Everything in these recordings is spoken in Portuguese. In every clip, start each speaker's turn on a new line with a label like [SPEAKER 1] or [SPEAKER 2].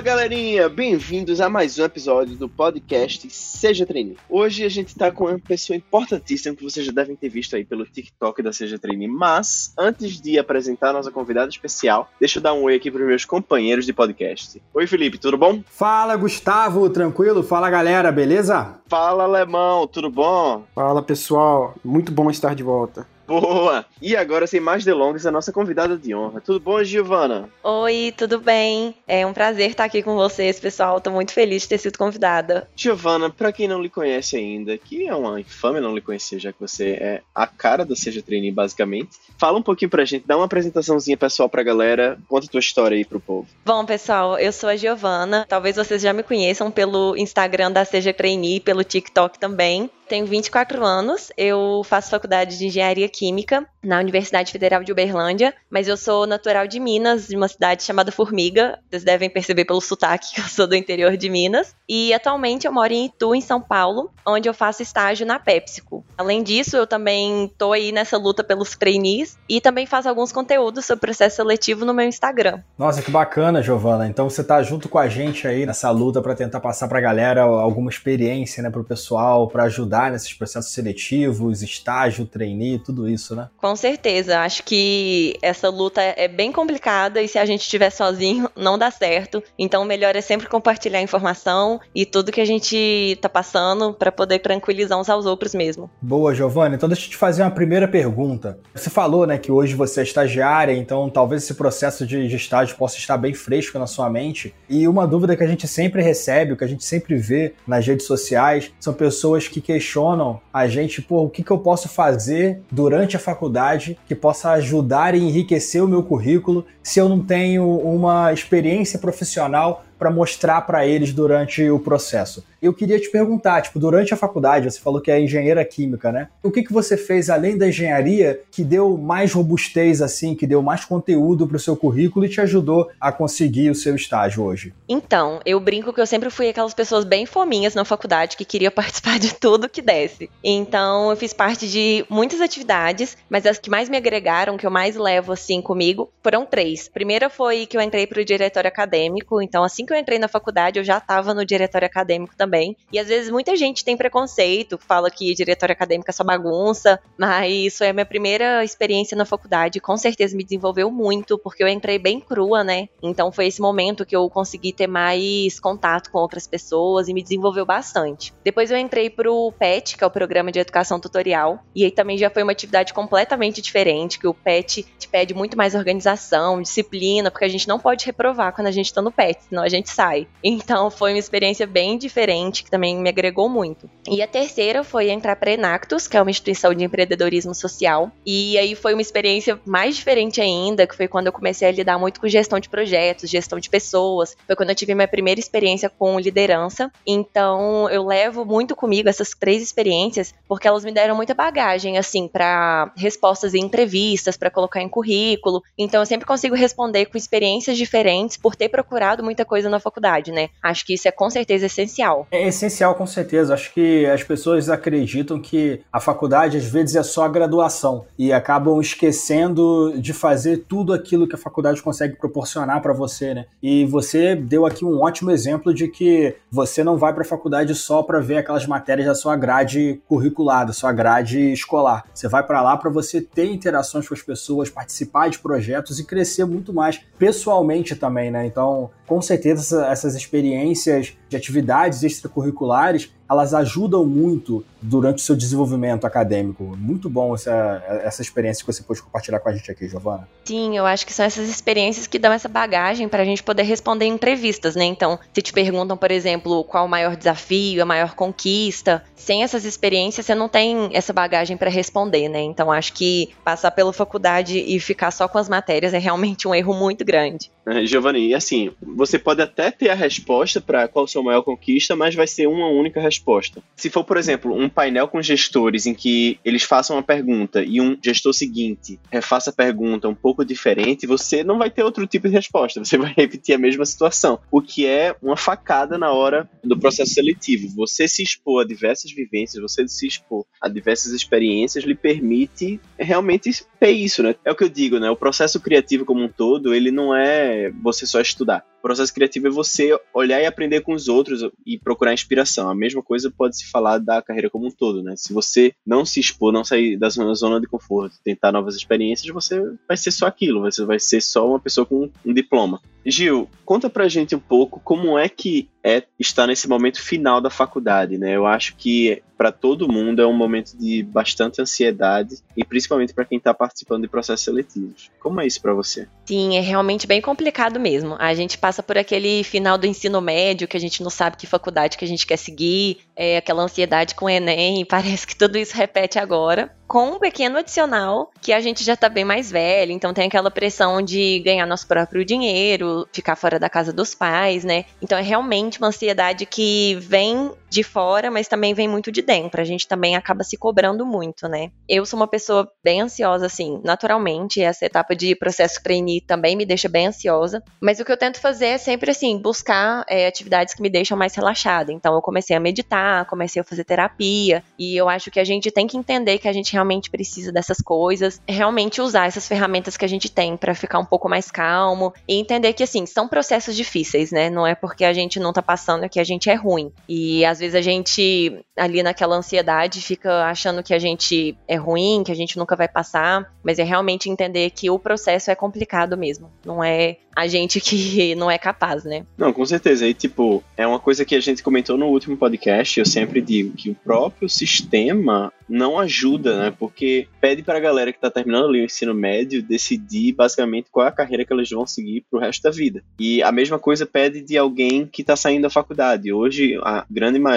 [SPEAKER 1] Fala galerinha, bem-vindos a mais um episódio do podcast Seja Trainee. Hoje a gente tá com uma pessoa importantíssima que vocês já devem ter visto aí pelo TikTok da Seja Trainee, mas antes de apresentar a nossa convidada especial, deixa eu dar um oi aqui para os meus companheiros de podcast. Oi Felipe, tudo bom?
[SPEAKER 2] Fala Gustavo, tranquilo? Fala galera, beleza?
[SPEAKER 1] Fala Alemão, tudo bom?
[SPEAKER 3] Fala pessoal, muito bom estar de volta.
[SPEAKER 1] Boa! E agora, sem mais delongas, a nossa convidada de honra. Tudo bom, Giovana?
[SPEAKER 4] Oi, tudo bem? É um prazer estar aqui com vocês, pessoal. Estou muito feliz de ter sido convidada.
[SPEAKER 1] Giovana, para quem não lhe conhece ainda, que é uma infame não lhe conhecer, já que você é a cara da Seja Trainee, basicamente, fala um pouquinho pra gente, dá uma apresentaçãozinha pessoal pra galera, conta a tua história aí pro povo.
[SPEAKER 4] Bom, pessoal, eu sou a Giovana. Talvez vocês já me conheçam pelo Instagram da Seja Trainee, pelo TikTok também tenho 24 anos, eu faço faculdade de engenharia química na Universidade Federal de Uberlândia, mas eu sou natural de Minas, de uma cidade chamada Formiga. Vocês devem perceber pelo sotaque que eu sou do interior de Minas. E atualmente eu moro em Itu, em São Paulo, onde eu faço estágio na PepsiCo. Além disso, eu também tô aí nessa luta pelos trainees e também faço alguns conteúdos sobre processo seletivo no meu Instagram.
[SPEAKER 2] Nossa, que bacana, Giovana. Então você tá junto com a gente aí nessa luta para tentar passar pra galera alguma experiência, né, pro pessoal, para ajudar nesses processos seletivos, estágio, trainee, tudo isso, né?
[SPEAKER 4] Com certeza. Acho que essa luta é bem complicada e se a gente estiver sozinho, não dá certo. Então, o melhor é sempre compartilhar informação e tudo que a gente tá passando para poder tranquilizar uns aos outros mesmo.
[SPEAKER 2] Boa, Giovanni. Então, deixa eu te fazer uma primeira pergunta. Você falou, né, que hoje você é estagiária, então talvez esse processo de, de estágio possa estar bem fresco na sua mente. E uma dúvida que a gente sempre recebe, o que a gente sempre vê nas redes sociais, são pessoas que questionam questionam a gente, pô, o que, que eu posso fazer durante a faculdade que possa ajudar e enriquecer o meu currículo se eu não tenho uma experiência profissional para mostrar para eles durante o processo. Eu queria te perguntar, tipo, durante a faculdade, você falou que é engenheira química, né? O que, que você fez além da engenharia que deu mais robustez, assim, que deu mais conteúdo para o seu currículo e te ajudou a conseguir o seu estágio hoje?
[SPEAKER 4] Então, eu brinco que eu sempre fui aquelas pessoas bem fominhas na faculdade que queria participar de tudo que desse. Então, eu fiz parte de muitas atividades, mas as que mais me agregaram, que eu mais levo, assim, comigo, foram três. Primeira foi que eu entrei para o diretório acadêmico, então, assim que eu entrei na faculdade, eu já estava no diretório acadêmico também. E às vezes muita gente tem preconceito, fala que diretório acadêmico é só bagunça, mas foi a minha primeira experiência na faculdade. Com certeza me desenvolveu muito, porque eu entrei bem crua, né? Então foi esse momento que eu consegui ter mais contato com outras pessoas e me desenvolveu bastante. Depois eu entrei pro PET, que é o Programa de Educação Tutorial, e aí também já foi uma atividade completamente diferente, que o PET te pede muito mais organização, disciplina, porque a gente não pode reprovar quando a gente tá no PET, senão a gente gente sai. Então foi uma experiência bem diferente que também me agregou muito. E a terceira foi entrar para Enactus, que é uma instituição de empreendedorismo social. E aí foi uma experiência mais diferente ainda, que foi quando eu comecei a lidar muito com gestão de projetos, gestão de pessoas. Foi quando eu tive minha primeira experiência com liderança. Então eu levo muito comigo essas três experiências, porque elas me deram muita bagagem assim para respostas em entrevistas, para colocar em currículo. Então eu sempre consigo responder com experiências diferentes por ter procurado muita coisa na faculdade, né? Acho que isso é com certeza essencial.
[SPEAKER 2] É essencial, com certeza. Acho que as pessoas acreditam que a faculdade às vezes é só a graduação e acabam esquecendo de fazer tudo aquilo que a faculdade consegue proporcionar para você, né? E você deu aqui um ótimo exemplo de que você não vai para a faculdade só para ver aquelas matérias da sua grade curricular, da sua grade escolar. Você vai para lá para você ter interações com as pessoas, participar de projetos e crescer muito mais pessoalmente também, né? Então, com certeza essas experiências de atividades extracurriculares elas ajudam muito durante o seu desenvolvimento acadêmico. Muito bom essa, essa experiência que você pôde compartilhar com a gente aqui, Giovana.
[SPEAKER 4] Sim, eu acho que são essas experiências que dão essa bagagem para a gente poder responder em entrevistas, né? Então, se te perguntam, por exemplo, qual o maior desafio, a maior conquista, sem essas experiências você não tem essa bagagem para responder, né? Então, acho que passar pela faculdade e ficar só com as matérias é realmente um erro muito grande.
[SPEAKER 1] É, Giovanni, assim, você pode até ter a resposta para qual a sua maior conquista, mas vai ser uma única resposta. Se for, por exemplo, um painel com gestores em que eles façam uma pergunta e um gestor seguinte refaça a pergunta um pouco diferente, você não vai ter outro tipo de resposta, você vai repetir a mesma situação, o que é uma facada na hora do processo seletivo. Você se expor a diversas vivências, você se expor a diversas experiências lhe permite realmente é isso, né? É o que eu digo, né? O processo criativo como um todo, ele não é você só estudar. O processo criativo é você olhar e aprender com os outros e procurar inspiração. A mesma coisa pode se falar da carreira como um todo, né? Se você não se expor, não sair da zona de conforto, tentar novas experiências, você vai ser só aquilo, você vai ser só uma pessoa com um diploma. Gil, conta pra gente um pouco como é que é estar nesse momento final da faculdade, né? Eu acho que para todo mundo é um momento de bastante ansiedade e principalmente para quem está participando de processos seletivos. Como é isso para você?
[SPEAKER 4] Sim, é realmente bem complicado mesmo. A gente passa por aquele final do ensino médio que a gente não sabe que faculdade que a gente quer seguir, é aquela ansiedade com o Enem, parece que tudo isso repete agora com um pequeno adicional que a gente já tá bem mais velho, então tem aquela pressão de ganhar nosso próprio dinheiro, ficar fora da casa dos pais, né? Então é realmente uma ansiedade que vem de fora, mas também vem muito de dentro. A gente também acaba se cobrando muito, né? Eu sou uma pessoa bem ansiosa, assim, naturalmente. Essa etapa de processo trainee também me deixa bem ansiosa. Mas o que eu tento fazer é sempre, assim, buscar é, atividades que me deixam mais relaxada. Então eu comecei a meditar, comecei a fazer terapia. E eu acho que a gente tem que entender que a gente realmente precisa dessas coisas, realmente usar essas ferramentas que a gente tem para ficar um pouco mais calmo e entender que assim, são processos difíceis, né? Não é porque a gente não tá passando que a gente é ruim. E às vezes a gente ali naquela ansiedade fica achando que a gente é ruim, que a gente nunca vai passar, mas é realmente entender que o processo é complicado mesmo. Não é a gente que não é capaz, né?
[SPEAKER 1] Não, com certeza. E, tipo, é uma coisa que a gente comentou no último podcast. Eu sempre digo que o próprio sistema não ajuda, né? Porque pede para a galera que está terminando ali o ensino médio decidir basicamente qual é a carreira que elas vão seguir pro resto da vida. E a mesma coisa pede de alguém que está saindo da faculdade. Hoje, a grande maioria,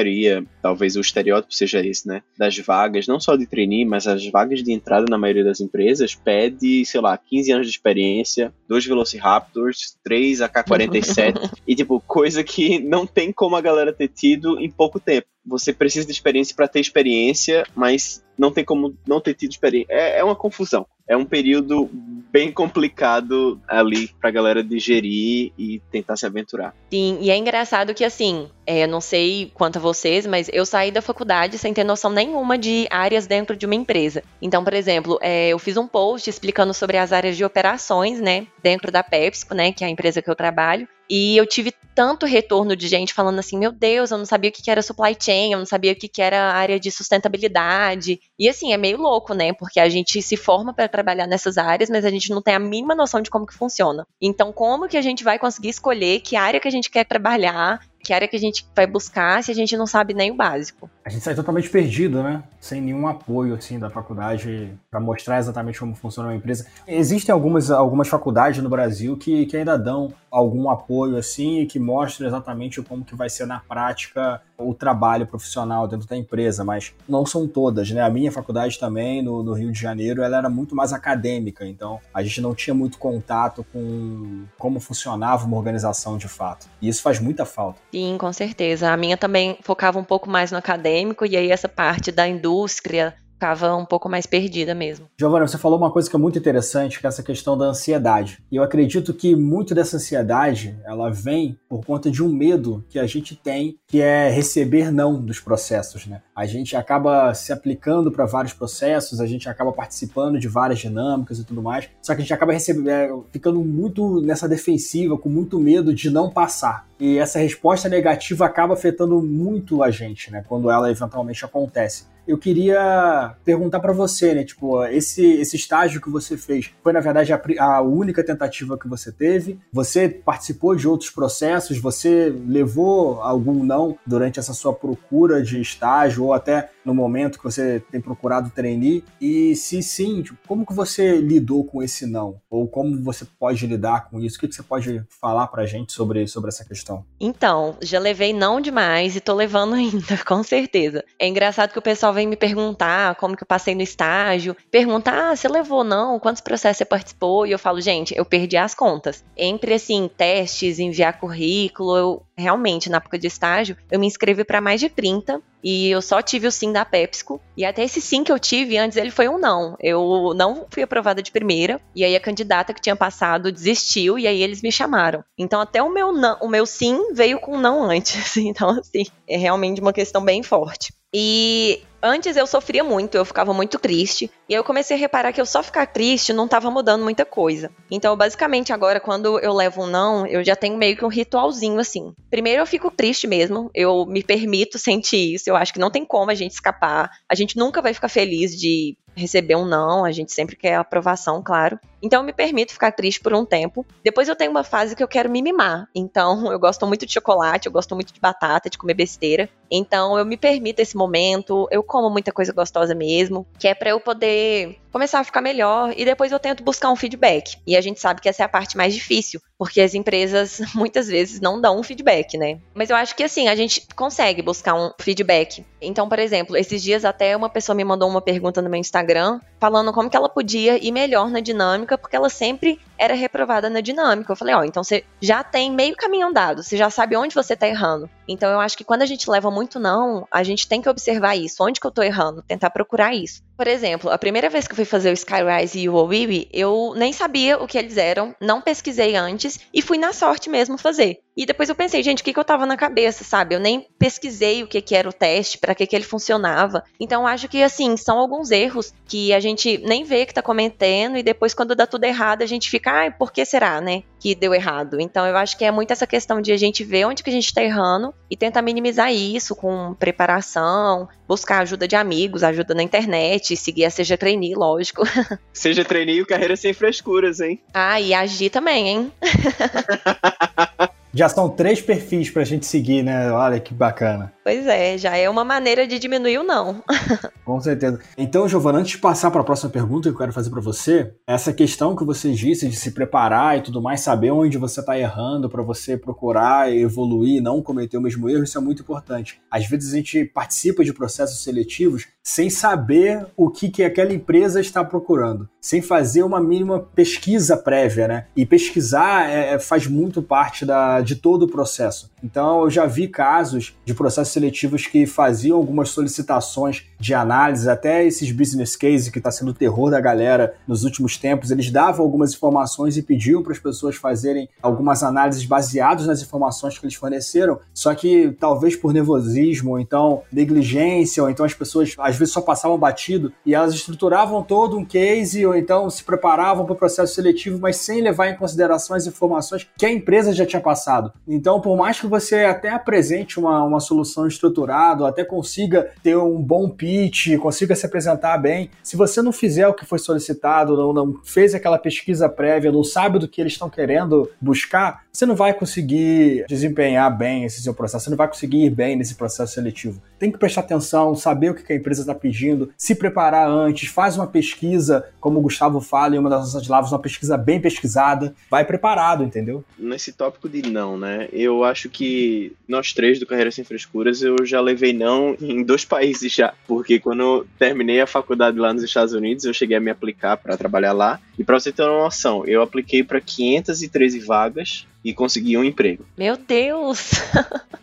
[SPEAKER 1] talvez o estereótipo seja esse, né? Das vagas, não só de trainee, mas as vagas de entrada na maioria das empresas, pede, sei lá, 15 anos de experiência, dois Velociraptors, três AK-47, e tipo, coisa que não tem como a galera ter tido em pouco tempo você precisa de experiência para ter experiência, mas não tem como não ter tido experiência. É, é uma confusão. É um período bem complicado ali pra galera digerir e tentar se aventurar.
[SPEAKER 4] Sim, e é engraçado que assim, é, não sei quanto a vocês, mas eu saí da faculdade sem ter noção nenhuma de áreas dentro de uma empresa. Então, por exemplo, é, eu fiz um post explicando sobre as áreas de operações, né, dentro da PepsiCo, né, que é a empresa que eu trabalho. E eu tive tanto retorno de gente falando assim: meu Deus, eu não sabia o que era supply chain, eu não sabia o que era área de sustentabilidade. E assim, é meio louco, né? Porque a gente se forma para trabalhar nessas áreas, mas a gente não tem a mínima noção de como que funciona. Então, como que a gente vai conseguir escolher que área que a gente quer trabalhar que área que a gente vai buscar se a gente não sabe nem o básico.
[SPEAKER 2] A gente sai totalmente perdido, né? Sem nenhum apoio assim da faculdade para mostrar exatamente como funciona uma empresa. Existem algumas, algumas faculdades no Brasil que, que ainda dão algum apoio assim e que mostram exatamente como que vai ser na prática o trabalho profissional dentro da empresa, mas não são todas, né? A minha faculdade também, no, no, Rio de Janeiro, ela era muito mais acadêmica, então a gente não tinha muito contato com como funcionava uma organização de fato. E isso faz muita falta.
[SPEAKER 4] Sim, com certeza. A minha também focava um pouco mais no acadêmico, e aí essa parte da indústria, ficava um pouco mais perdida mesmo.
[SPEAKER 2] Giovana, você falou uma coisa que é muito interessante, que é essa questão da ansiedade. E eu acredito que muito dessa ansiedade, ela vem por conta de um medo que a gente tem, que é receber não dos processos, né? A gente acaba se aplicando para vários processos, a gente acaba participando de várias dinâmicas e tudo mais, só que a gente acaba recebendo, é, ficando muito nessa defensiva, com muito medo de não passar. E essa resposta negativa acaba afetando muito a gente, né? Quando ela eventualmente acontece eu queria perguntar para você, né? Tipo, esse, esse estágio que você fez foi, na verdade, a, a, única tentativa que você teve? Você participou de outros processos? Você levou algum não durante essa sua procura de estágio ou até no momento que você tem procurado trainee? E se sim, tipo, como que você lidou com esse não? Ou como você pode lidar com isso? O que, que você pode falar pra gente sobre, sobre essa questão?
[SPEAKER 4] Então, já levei não demais e tô levando ainda, com certeza. É engraçado que o pessoal vem me perguntar como que eu passei no estágio, perguntar, ah, você levou não? Quantos processos você participou? E eu falo, gente, eu perdi as contas. Entre, assim, testes, enviar currículo, eu realmente, na época de estágio, eu me inscrevi para mais de 30 e eu só tive o sim da PepsiCo. E até esse sim que eu tive antes, ele foi um não. Eu não fui aprovada de primeira. E aí a candidata que tinha passado desistiu e aí eles me chamaram. Então até o meu não, o meu sim veio com não antes. Então assim, é realmente uma questão bem forte. E Antes eu sofria muito, eu ficava muito triste. E aí eu comecei a reparar que eu só ficar triste não tava mudando muita coisa. Então, basicamente, agora, quando eu levo um não, eu já tenho meio que um ritualzinho assim. Primeiro eu fico triste mesmo, eu me permito sentir isso. Eu acho que não tem como a gente escapar. A gente nunca vai ficar feliz de receber um não, a gente sempre quer aprovação, claro. Então eu me permito ficar triste por um tempo. Depois eu tenho uma fase que eu quero me mimar. Então eu gosto muito de chocolate, eu gosto muito de batata, de comer besteira. Então eu me permito esse momento, eu como muita coisa gostosa mesmo, que é para eu poder começar a ficar melhor e depois eu tento buscar um feedback. E a gente sabe que essa é a parte mais difícil, porque as empresas muitas vezes não dão um feedback, né? Mas eu acho que assim, a gente consegue buscar um feedback. Então, por exemplo, esses dias até uma pessoa me mandou uma pergunta no meu Instagram falando como que ela podia ir melhor na dinâmica, porque ela sempre era reprovada na dinâmica. Eu falei, ó, oh, então você já tem meio caminho andado, você já sabe onde você tá errando. Então eu acho que quando a gente leva muito não, a gente tem que observar isso, onde que eu tô errando, tentar procurar isso. Por exemplo, a primeira vez que eu fui fazer o Skyrise e o Owiwi, eu nem sabia o que eles eram, não pesquisei antes e fui na sorte mesmo fazer. E depois eu pensei, gente, o que, que eu tava na cabeça, sabe? Eu nem pesquisei o que, que era o teste, para que, que ele funcionava. Então acho que, assim, são alguns erros que a gente nem vê que tá cometendo e depois, quando dá tudo errado, a gente fica, ai, ah, por que será, né? Que deu errado. Então eu acho que é muito essa questão de a gente ver onde que a gente tá errando e tentar minimizar isso com preparação, buscar ajuda de amigos, ajuda na internet, seguir a Seja Trainee, lógico.
[SPEAKER 1] Seja Trainee e carreira sem frescuras, hein?
[SPEAKER 4] Ah, e agir também, hein?
[SPEAKER 2] Já são três perfis pra gente seguir, né? Olha que bacana.
[SPEAKER 4] Pois é, já é uma maneira de diminuir o não.
[SPEAKER 2] Com certeza. Então, Giovana, antes de passar para a próxima pergunta que eu quero fazer para você, essa questão que você disse de se preparar e tudo mais, saber onde você está errando para você procurar evoluir, não cometer o mesmo erro, isso é muito importante. Às vezes a gente participa de processos seletivos sem saber o que, que aquela empresa está procurando, sem fazer uma mínima pesquisa prévia, né? E pesquisar é, é faz muito parte da, de todo o processo. Então, eu já vi casos de processos seletivos que faziam algumas solicitações de análise, até esses business cases que está sendo o terror da galera nos últimos tempos, eles davam algumas informações e pediam para as pessoas fazerem algumas análises baseadas nas informações que eles forneceram, só que talvez por nervosismo, ou então negligência, ou então as pessoas às vezes só passavam batido e elas estruturavam todo um case, ou então se preparavam para o processo seletivo, mas sem levar em consideração as informações que a empresa já tinha passado. Então, por mais que você até apresente uma, uma solução estruturada, até consiga ter um bom pitch, consiga se apresentar bem, se você não fizer o que foi solicitado, não, não fez aquela pesquisa prévia, não sabe do que eles estão querendo buscar, você não vai conseguir desempenhar bem esse seu processo, você não vai conseguir ir bem nesse processo seletivo. Tem que prestar atenção, saber o que a empresa está pedindo, se preparar antes, faz uma pesquisa, como o Gustavo fala em uma das nossas lives, uma pesquisa bem pesquisada, vai preparado, entendeu?
[SPEAKER 1] Nesse tópico de não, né? Eu acho que nós três do Carreira Sem Frescuras, eu já levei não em dois países já, porque quando eu terminei a faculdade lá nos Estados Unidos, eu cheguei a me aplicar para trabalhar lá, e para você ter uma noção, eu apliquei para 513 vagas e consegui um emprego.
[SPEAKER 4] Meu Deus!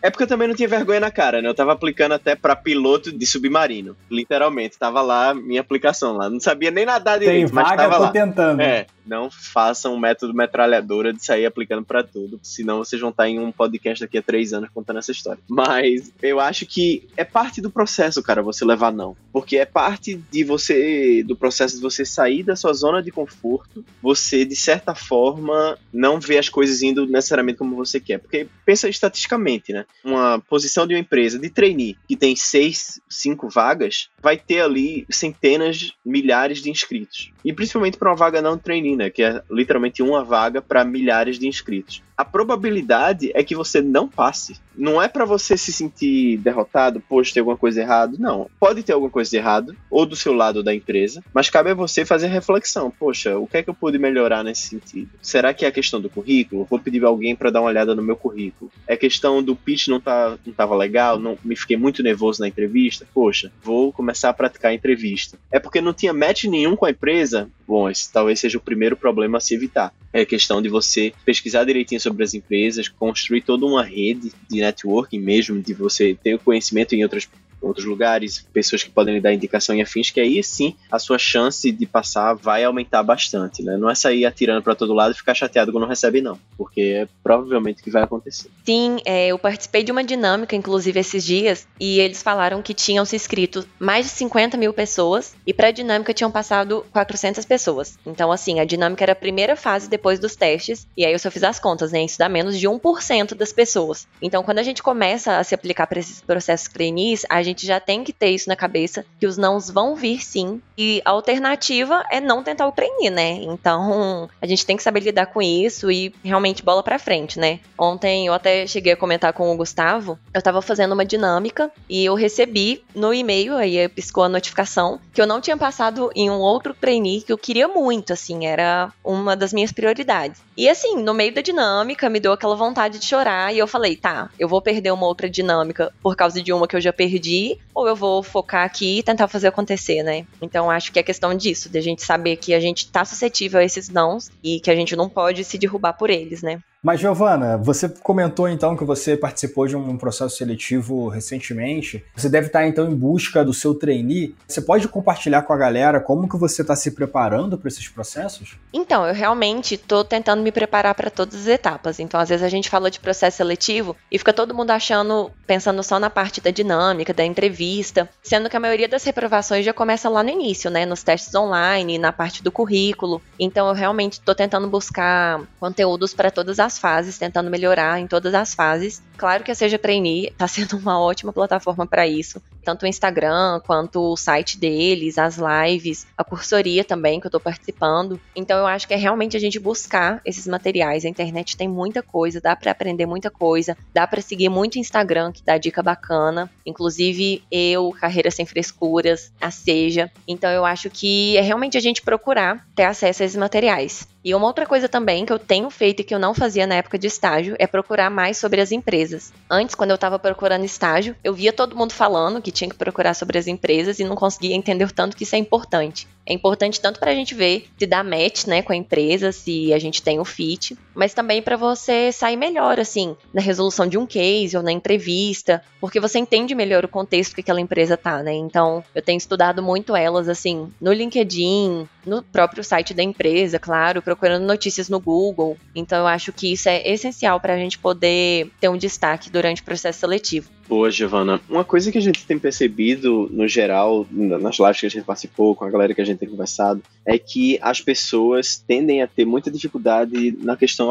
[SPEAKER 1] é porque eu também não tinha vergonha na cara, né? Eu tava aplicando até para piloto de submarino. Literalmente, tava lá minha aplicação lá. Não sabia nem nadar direito,
[SPEAKER 2] Tem vaga,
[SPEAKER 1] mas tava
[SPEAKER 2] tô
[SPEAKER 1] lá.
[SPEAKER 2] tentando.
[SPEAKER 1] É, não façam um método metralhadora de sair aplicando para tudo, senão vocês vão estar em um podcast daqui a três anos contando essa história. Mas eu acho que é parte do processo, cara, você levar não. Porque é parte de você, do processo de você sair da sua zona de conforto, você, de certa forma, não ver as coisas indo necessariamente como você quer. Porque pensa estatisticamente, né? Uma posição de uma empresa de trainee que tem seis, cinco vagas, vai ter ali centenas, milhares de inscritos. E principalmente para uma vaga não trainee, né? Que é literalmente uma vaga para milhares de inscritos a probabilidade é que você não passe. Não é para você se sentir derrotado, poxa, tem alguma coisa errada. Não. Pode ter alguma coisa de errado, ou do seu lado da empresa, mas cabe a você fazer a reflexão. Poxa, o que é que eu pude melhorar nesse sentido? Será que é a questão do currículo? Vou pedir alguém para dar uma olhada no meu currículo. É questão do pitch não tá não tava legal, não me fiquei muito nervoso na entrevista. Poxa, vou começar a praticar a entrevista. É porque não tinha match nenhum com a empresa. Bom, esse talvez seja o primeiro problema a se evitar. É questão de você pesquisar direitinho sobre as empresas, construir toda uma rede de networking mesmo, de você ter o conhecimento em outras outros lugares, pessoas que podem lhe dar indicação e afins, que aí sim a sua chance de passar vai aumentar bastante, né? Não é sair atirando para todo lado e ficar chateado quando não recebe, não, porque é provavelmente que vai acontecer.
[SPEAKER 4] Sim, é, eu participei de uma dinâmica, inclusive, esses dias, e eles falaram que tinham se inscrito mais de 50 mil pessoas, e para a dinâmica tinham passado 400 pessoas. Então, assim, a dinâmica era a primeira fase depois dos testes, e aí eu só fiz as contas, né? Isso dá menos de 1% das pessoas. Então, quando a gente começa a se aplicar para esses processos trainees, a gente já tem que ter isso na cabeça, que os nãos vão vir sim, e a alternativa é não tentar o trainee, né? Então, a gente tem que saber lidar com isso e realmente bola para frente, né? Ontem eu até cheguei a comentar com o Gustavo, eu tava fazendo uma dinâmica e eu recebi no e-mail, aí piscou a notificação, que eu não tinha passado em um outro trainee que eu queria muito, assim, era uma das minhas prioridades. E assim, no meio da dinâmica, me deu aquela vontade de chorar e eu falei, tá, eu vou perder uma outra dinâmica por causa de uma que eu já perdi, ou eu vou focar aqui e tentar fazer acontecer, né? Então acho que é questão disso, de a gente saber que a gente tá suscetível a esses nãos e que a gente não pode se derrubar por eles, né?
[SPEAKER 2] Mas, Giovana, você comentou então que você participou de um processo seletivo recentemente. Você deve estar então em busca do seu trainee. Você pode compartilhar com a galera como que você está se preparando para esses processos?
[SPEAKER 4] Então, eu realmente estou tentando me preparar para todas as etapas. Então, às vezes a gente fala de processo seletivo e fica todo mundo achando, pensando só na parte da dinâmica, da entrevista, sendo que a maioria das reprovações já começa lá no início, né? Nos testes online, na parte do currículo. Então, eu realmente estou tentando buscar conteúdos para todas as as fases, tentando melhorar em todas as fases. Claro que a Seja Trainee está sendo uma ótima plataforma para isso, tanto o Instagram quanto o site deles, as lives, a cursoria também que eu estou participando. Então eu acho que é realmente a gente buscar esses materiais. A internet tem muita coisa, dá para aprender muita coisa, dá para seguir muito Instagram que dá dica bacana, inclusive eu, Carreira Sem Frescuras, a Seja. Então eu acho que é realmente a gente procurar ter acesso a esses materiais. E uma outra coisa também que eu tenho feito e que eu não fazia na época de estágio é procurar mais sobre as empresas. Antes, quando eu estava procurando estágio, eu via todo mundo falando que tinha que procurar sobre as empresas e não conseguia entender o tanto que isso é importante. É importante tanto para a gente ver se dá match, né, com a empresa, se a gente tem o fit, mas também para você sair melhor, assim, na resolução de um case ou na entrevista, porque você entende melhor o contexto que aquela empresa tá, né? Então, eu tenho estudado muito elas, assim, no LinkedIn, no próprio site da empresa, claro, procurando notícias no Google. Então, eu acho que isso é essencial para a gente poder ter um destaque durante o processo seletivo.
[SPEAKER 1] Boa, Giovana. Uma coisa que a gente tem percebido, no geral, nas lives que a gente participou, com a galera que a gente tem conversado, é que as pessoas tendem a ter muita dificuldade na questão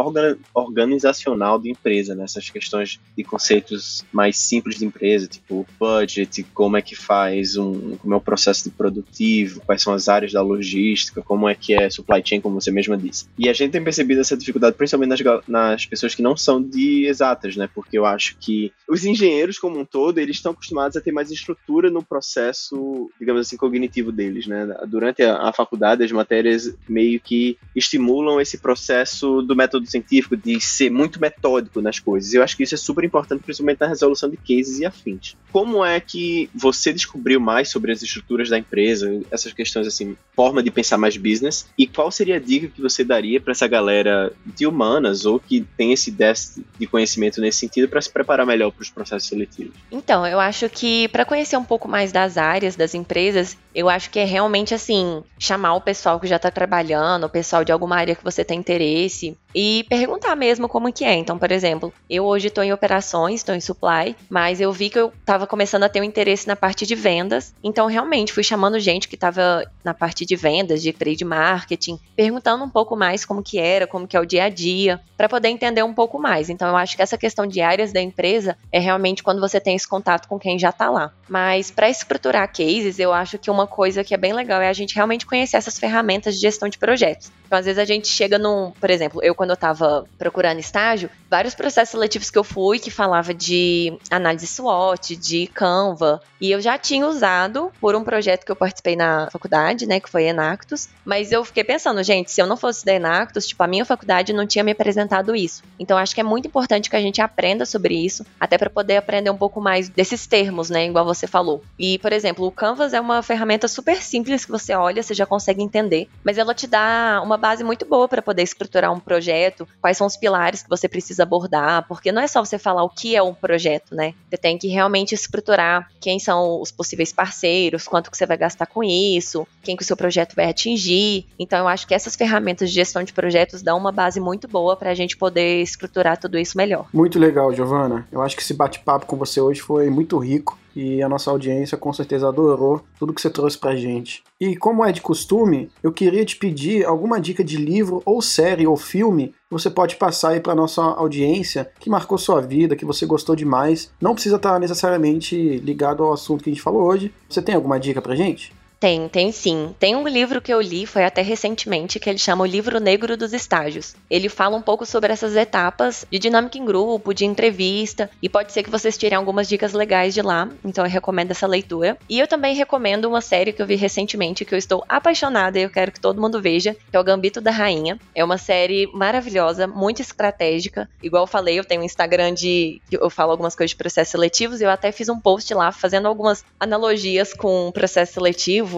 [SPEAKER 1] organizacional da empresa, nessas né? questões de conceitos mais simples de empresa, tipo budget, como é que faz um, como é o processo de produtivo, quais são as áreas da logística, como é que é supply chain, como você mesma disse. E a gente tem percebido essa dificuldade principalmente nas, nas pessoas que não são de exatas, né? Porque eu acho que os engenheiros, como um todo, eles estão acostumados a ter mais estrutura no processo, digamos assim, cognitivo deles, né? Durante a, a faculdade, as matérias meio que estimulam esse processo do método científico, de ser muito metódico nas coisas. Eu acho que isso é super importante, principalmente na resolução de cases e afins. Como é que você descobriu mais sobre as estruturas da empresa, essas questões assim, forma de pensar mais business, e qual seria a dica que você daria para essa galera de humanas ou que tem esse déficit de conhecimento nesse sentido para se preparar melhor para os processos seletivos?
[SPEAKER 4] Então, eu acho que para conhecer um pouco mais das áreas das empresas, eu acho que é realmente assim, chamar o pessoal que já está trabalhando, o pessoal de alguma área que você tem interesse e perguntar mesmo como que é. Então, por exemplo, eu hoje estou em operações, estou em supply, mas eu vi que eu estava começando a ter um interesse na parte de vendas. Então, realmente fui chamando gente que estava na parte de vendas, de trade marketing, perguntando um pouco mais como que era, como que é o dia a dia, para poder entender um pouco mais. Então, eu acho que essa questão de áreas da empresa é realmente quando você tem esse contato com quem já está lá. Mas para estruturar cases, eu acho que uma coisa que é bem legal é a gente realmente conhecer essas ferramentas de gestão de projetos. Então, às vezes a gente chega num, por exemplo, eu quando eu estava procurando estágio, vários processos seletivos que eu fui que falava de análise SWOT, de Canva, e eu já tinha usado por um projeto que eu participei na faculdade, né, que foi Enactus, mas eu fiquei pensando, gente, se eu não fosse da Enactus, tipo, a minha faculdade não tinha me apresentado isso. Então acho que é muito importante que a gente aprenda sobre isso, até para poder aprender um pouco mais desses termos, né, igual você falou. E, por exemplo, o Canvas é uma ferramenta super simples que você olha, você já consegue entender, mas ela te dá uma base muito boa para poder estruturar um projeto, quais são os pilares que você precisa abordar, porque não é só você falar o que é um projeto, né? Você tem que realmente estruturar quem são os possíveis parceiros, quanto que você vai gastar com isso, quem que o seu projeto vai atingir. Então eu acho que essas ferramentas de gestão de projetos dão uma base muito boa para a gente poder estruturar tudo isso melhor.
[SPEAKER 3] Muito legal, Giovana. Eu acho que esse bate-papo com você hoje foi muito rico e a nossa audiência com certeza adorou tudo que você trouxe pra gente. E como é de costume, eu queria te pedir alguma dica de livro ou série ou filme que você pode passar aí para nossa audiência que marcou sua vida, que você gostou demais. Não precisa estar necessariamente ligado ao assunto que a gente falou hoje. Você tem alguma dica pra gente?
[SPEAKER 4] Tem, tem sim. Tem um livro que eu li, foi até recentemente, que ele chama O Livro Negro dos Estágios. Ele fala um pouco sobre essas etapas de dinâmica em grupo, de entrevista, e pode ser que vocês tirem algumas dicas legais de lá, então eu recomendo essa leitura. E eu também recomendo uma série que eu vi recentemente, que eu estou apaixonada e eu quero que todo mundo veja, que é O Gambito da Rainha. É uma série maravilhosa, muito estratégica. Igual eu falei, eu tenho um Instagram de. eu falo algumas coisas de processos seletivos, e eu até fiz um post lá fazendo algumas analogias com processo seletivo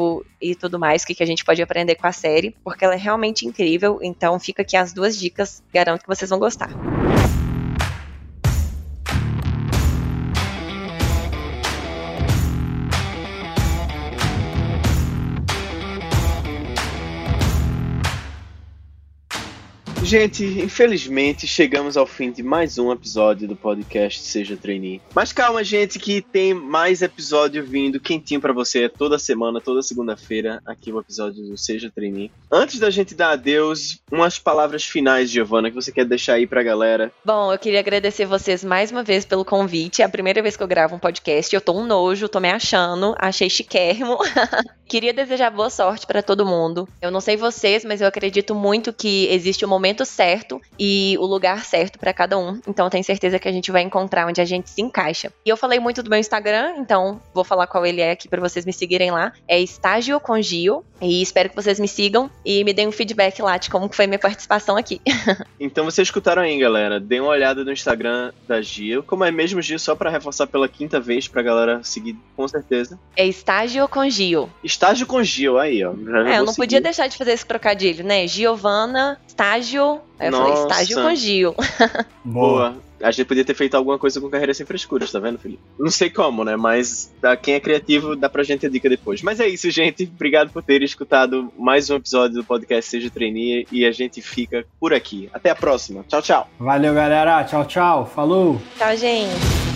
[SPEAKER 4] e tudo mais, o que, que a gente pode aprender com a série, porque ela é realmente incrível. Então fica aqui as duas dicas, garanto que vocês vão gostar.
[SPEAKER 1] Gente, infelizmente chegamos ao fim de mais um episódio do podcast Seja Trainee. Mas calma, gente, que tem mais episódio vindo quentinho para você toda semana, toda segunda-feira, aqui o episódio do Seja Trainee. Antes da gente dar adeus, umas palavras finais, Giovana, que você quer deixar aí pra galera.
[SPEAKER 4] Bom, eu queria agradecer vocês mais uma vez pelo convite. É a primeira vez que eu gravo um podcast. Eu tô um nojo, tô me achando, achei chiquérrimo. queria desejar boa sorte para todo mundo. Eu não sei vocês, mas eu acredito muito que existe um momento momento certo e o lugar certo para cada um. Então eu tenho certeza que a gente vai encontrar onde a gente se encaixa. E eu falei muito do meu Instagram, então vou falar qual ele é aqui para vocês me seguirem lá. É Estágio com Gio e espero que vocês me sigam e me deem um feedback lá de como foi minha participação aqui.
[SPEAKER 1] então vocês escutaram aí, galera. Dê uma olhada no Instagram da Gio. Como é mesmo Gio, só para reforçar pela quinta vez pra galera seguir com certeza.
[SPEAKER 4] É Estágio com Gio.
[SPEAKER 1] Estágio com Gio, aí, ó.
[SPEAKER 4] Já é, eu não seguir. podia deixar de fazer esse trocadilho, né? Giovana, estágio Aí eu Nossa. falei, estágio com Gil.
[SPEAKER 1] Boa. A gente podia ter feito alguma coisa com carreira sem frescuras, tá vendo, Felipe? Não sei como, né? Mas pra quem é criativo, dá pra gente a dica depois. Mas é isso, gente. Obrigado por terem escutado mais um episódio do podcast Seja Trainee e a gente fica por aqui. Até a próxima. Tchau, tchau.
[SPEAKER 2] Valeu, galera. Tchau, tchau. Falou.
[SPEAKER 4] Tchau, gente.